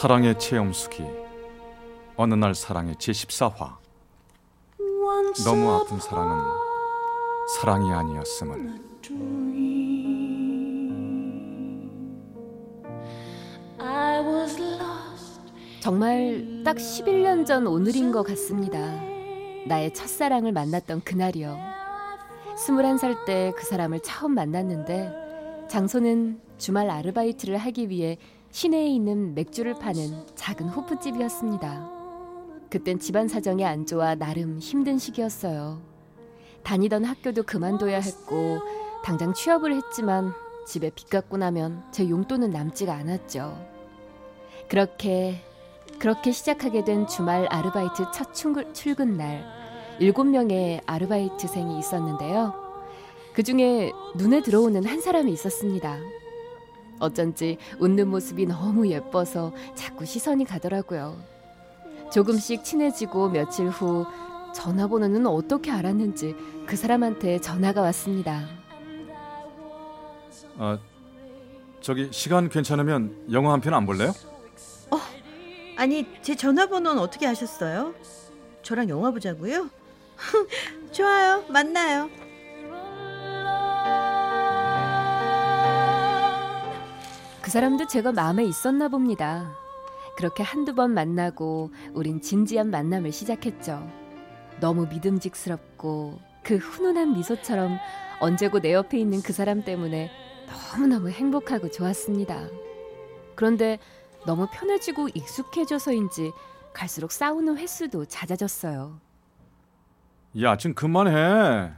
사랑의 체험수기 어느 날 사랑의 제14화 너무 아픈 사랑은 사랑이 아니었음을 정말 딱 11년 전 오늘인 것 같습니다. 나의 첫사랑을 만났던 그날이요. 21살 때 그 사람을 처음 만났는데 장소는 주말 아르바이트를 하기 위해 시내에 있는 맥주를 파는 작은 호프집이었습니다. 그땐 집안 사정이 안 좋아 나름 힘든 시기였어요. 다니던 학교도 그만둬야 했고 당장 취업을 했지만 집에 빚 갚고 나면 제 용돈은 남지가 않았죠. 그렇게 그렇게 시작하게 된 주말 아르바이트 첫 출근 날 일곱 명의 아르바이트생이 있었는데요. 그 중에 눈에 들어오는 한 사람이 있었습니다. 어쩐지 웃는 모습이 너무 예뻐서 자꾸 시선이 가더라고요. 조금씩 친해지고 며칠 후 전화번호는 어떻게 알았는지 그 사람한테 전화가 왔습니다. 아, 저기 시간 괜찮으면 영화 한 편 안 볼래요? 어, 아니 제 전화번호는 어떻게 아셨어요? 저랑 영화 보자고요? 좋아요, 만나요. 그 사람도 제가 마음에 있었나 봅니다. 그렇게 한두 번 만나고 우린 진지한 만남을 시작했죠. 너무 믿음직스럽고 그 훈훈한 미소처럼 언제고 내 옆에 있는 그 사람 때문에 너무너무 행복하고 좋았습니다. 그런데 너무 편해지고 익숙해져서인지 갈수록 싸우는 횟수도 잦아졌어요. 야, 지금 그만해.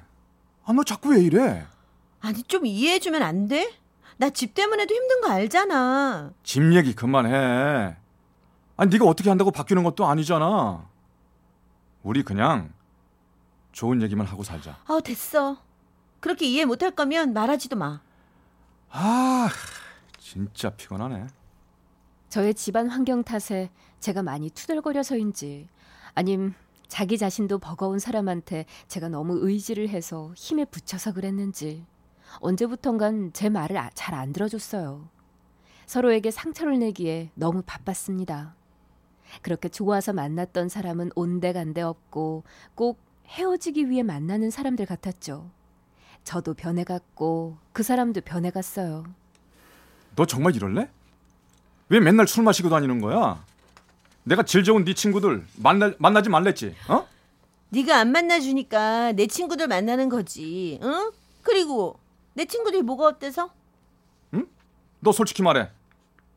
아, 너 자꾸 왜 이래? 아니, 좀 이해해주면 안 돼? 나 집 때문에도 힘든 거 알잖아. 집 얘기 그만해. 아니 네가 어떻게 한다고 바뀌는 것도 아니잖아. 우리 그냥 좋은 얘기만 하고 살자. 아 됐어. 그렇게 이해 못할 거면 말하지도 마. 아 진짜 피곤하네. 저의 집안 환경 탓에 제가 많이 투덜거려서인지 아님 자기 자신도 버거운 사람한테 제가 너무 의지를 해서 힘에 붙여서 그랬는지 언제부턴간 제 말을 아, 잘안 들어줬어요. 서로에게 상처를 내기에 너무 바빴습니다. 그렇게 좋아서 만났던 사람은 온데간데 없고 꼭 헤어지기 위해 만나는 사람들 같았죠. 저도 변해갔고 그 사람도 변해갔어요. 너 정말 이럴래? 왜 맨날 술 마시고 다니는 거야? 내가 질 좋은 네 친구들 만나 만나지 말랬지. 어? 네가 안 만나주니까 내 친구들 만나는 거지. 응? 그리고 내 친구들이 뭐가 어때서? 응? 너 솔직히 말해.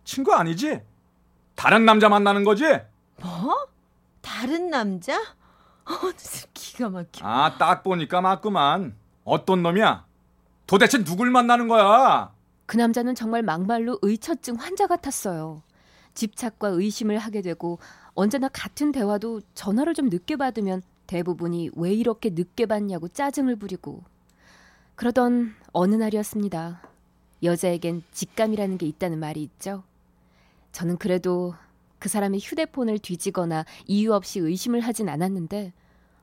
친구 아니지? 다른 남자 만나는 거지? 뭐? 다른 남자? 어, 기가 막혀. 아, 딱 보니까 맞구만. 어떤 놈이야? 도대체 누굴 만나는 거야? 그 남자는 정말 막말로 의처증 환자 같았어요. 집착과 의심을 하게 되고 언제나 같은 대화도 전화를 좀 늦게 받으면 대부분이 왜 이렇게 늦게 받냐고 짜증을 부리고 그러던 어느 날이었습니다. 여자에겐 직감이라는 게 있다는 말이 있죠. 저는 그래도 그 사람의 휴대폰을 뒤지거나 이유 없이 의심을 하진 않았는데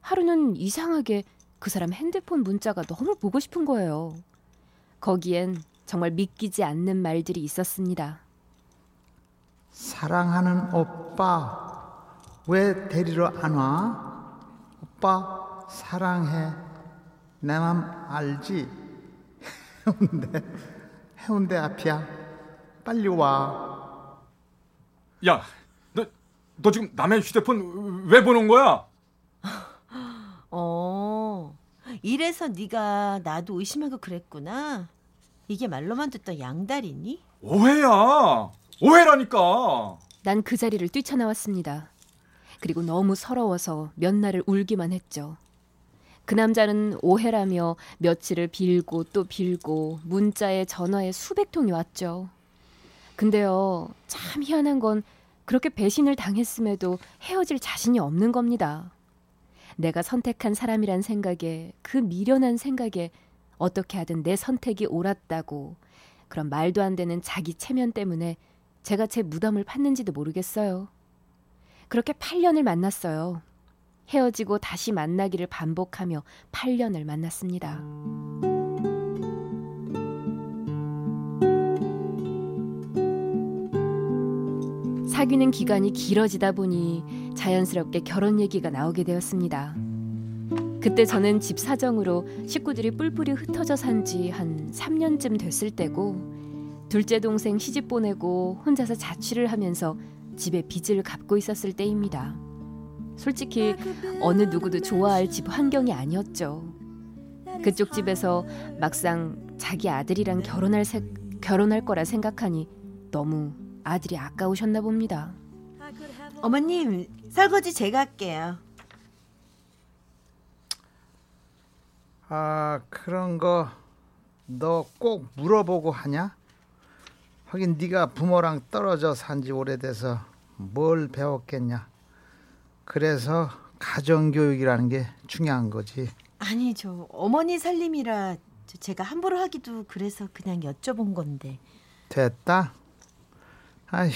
하루는 이상하게 그 사람 핸드폰 문자가 너무 보고 싶은 거예요. 거기엔 정말 믿기지 않는 말들이 있었습니다. 사랑하는 오빠, 왜 데리러 안 와? 오빠, 사랑해. 내 맘 알지? 해운대, 해운대 앞이야. 빨리 와. 야, 너, 너 지금 남의 휴대폰 왜 보는 거야? 어, 이래서 네가 나도 의심하고 그랬구나. 이게 말로만 듣던 양다리니? 오해야. 오해라니까. 난 그 자리를 뛰쳐나왔습니다. 그리고 너무 서러워서 몇 날을 울기만 했죠. 그 남자는 오해라며 며칠을 빌고 또 빌고 문자에 전화에 수백 통이 왔죠. 근데요, 참 희한한 건 그렇게 배신을 당했음에도 헤어질 자신이 없는 겁니다. 내가 선택한 사람이란 생각에 그 미련한 생각에 어떻게 하든 내 선택이 옳았다고 그런 말도 안 되는 자기 체면 때문에 제가 제 무덤을 팠는지도 모르겠어요. 그렇게 8년을 만났어요. 헤어지고 다시 만나기를 반복하며 8년을 만났습니다. 사귀는 기간이 길어지다 보니 자연스럽게 결혼 얘기가 나오게 되었습니다. 그때 저는 집 사정으로 식구들이 뿔뿔이 흩어져 산 지 한 3년쯤 됐을 때고 둘째 동생 시집 보내고 혼자서 자취를 하면서 집에 빚을 갚고 있었을 때입니다. 솔직히 어느 누구도 좋아할 집 환경이 아니었죠. 그쪽 집에서 막상 자기 아들이랑 결혼할 세, 결혼할 거라 생각하니 너무 아들이 아까우셨나 봅니다. 어머님 설거지 제가 할게요. 아 그런 거 너 꼭 물어보고 하냐? 하긴 네가 부모랑 떨어져 산지 오래돼서 뭘 배웠겠냐? 그래서 가정교육이라는 게 중요한 거지. 아니 저 어머니 살림이라 저 제가 함부로 하기도 그래서 그냥 여쭤본 건데. 됐다. 아휴,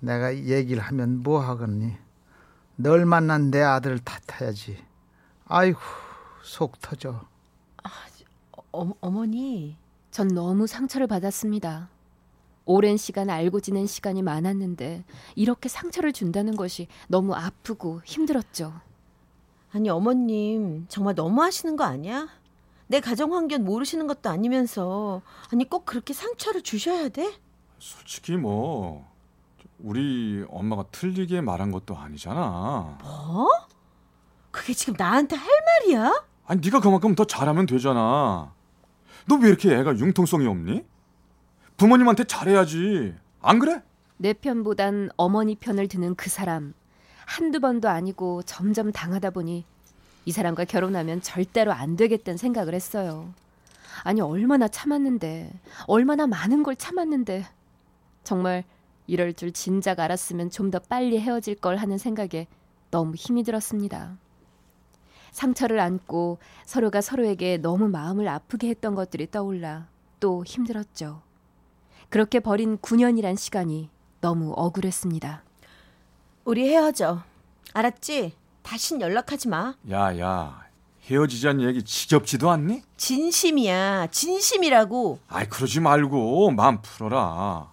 내가 얘기를 하면 뭐 하겠니? 널 만난 내 아들 탓해야지. 아이고, 속 터져. 어, 어머니 전 너무 상처를 받았습니다. 오랜 시간 알고 지낸 시간이 많았는데 이렇게 상처를 준다는 것이 너무 아프고 힘들었죠. 아니 어머님 정말 너무 하시는 거 아니야? 내 가정 환경 모르시는 것도 아니면서 아니 꼭 그렇게 상처를 주셔야 돼? 솔직히 뭐 우리 엄마가 틀리게 말한 것도 아니잖아. 뭐? 그게 지금 나한테 할 말이야? 아니 네가 그만큼 더 잘하면 되잖아. 너 왜 이렇게 애가 융통성이 없니? 부모님한테 잘해야지. 안 그래? 내 편보단 어머니 편을 드는 그 사람. 한두 번도 아니고 점점 당하다 보니 이 사람과 결혼하면 절대로 안 되겠다는 생각을 했어요. 아니, 얼마나 참았는데, 얼마나 많은 걸 참았는데, 정말 이럴 줄 진작 알았으면 좀 더 빨리 헤어질 걸 하는 생각에 너무 힘이 들었습니다. 상처를 안고 서로가 서로에게 너무 마음을 아프게 했던 것들이 떠올라 또 힘들었죠. 그렇게 버린 9년이란 시간이 너무 억울했습니다. 우리 헤어져. 알았지? 다신 연락하지 마. 야야 헤어지자는 얘기 지겹지도 않니? 진심이야. 진심이라고. 아이 그러지 말고 마음 풀어라.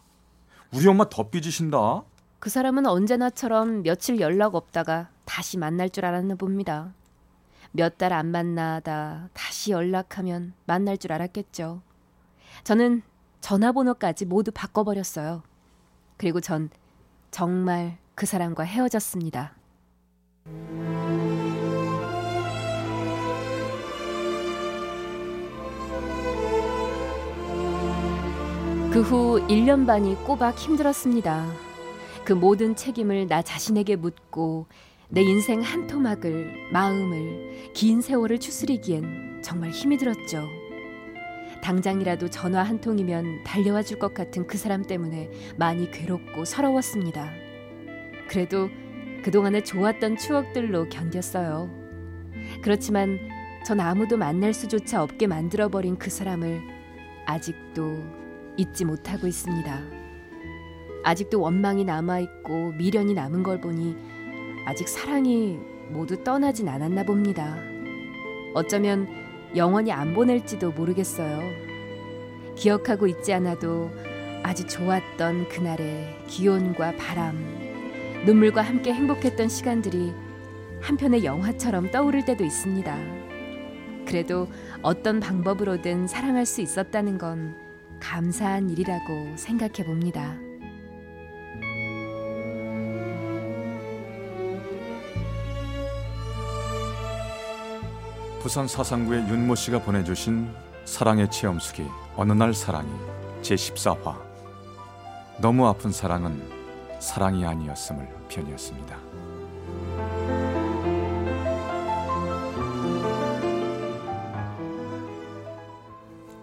우리 엄마 더 삐지신다. 그 사람은 언제나처럼 며칠 연락 없다가 다시 만날 줄 알았나 봅니다. 몇 달 안 만나다 다시 연락하면 만날 줄 알았겠죠. 저는 전화번호까지 모두 바꿔버렸어요. 그리고 전 정말 그 사람과 헤어졌습니다. 그 후 1년 반이 꼬박 힘들었습니다. 그 모든 책임을 나 자신에게 묻고 내 인생 한 토막을, 마음을, 긴 세월을 추스리기엔 정말 힘이 들었죠. 당장이라도 전화 한 통이면 달려와 줄 것 같은 그 사람 때문에 많이 괴롭고 서러웠습니다. 그래도 그동안에 좋았던 추억들로 견뎠어요. 그렇지만 전 아무도 만날 수조차 없게 만들어버린 그 사람을 아직도 잊지 못하고 있습니다. 아직도 원망이 남아있고 미련이 남은 걸 보니 아직 사랑이 모두 떠나진 않았나 봅니다. 어쩌면 영원히 안 보낼지도 모르겠어요. 기억하고 있지 않아도 아주 좋았던 그날의 기온과 바람, 눈물과 함께 행복했던 시간들이 한편의 영화처럼 떠오를 때도 있습니다. 그래도 어떤 방법으로든 사랑할 수 있었다는 건 감사한 일이라고 생각해 봅니다. 부산 사상구의 윤모 씨가 보내주신 사랑의 체험수기 어느 날 사랑이 제14화 너무 아픈 사랑은 사랑이 아니었음을 편이었습니다.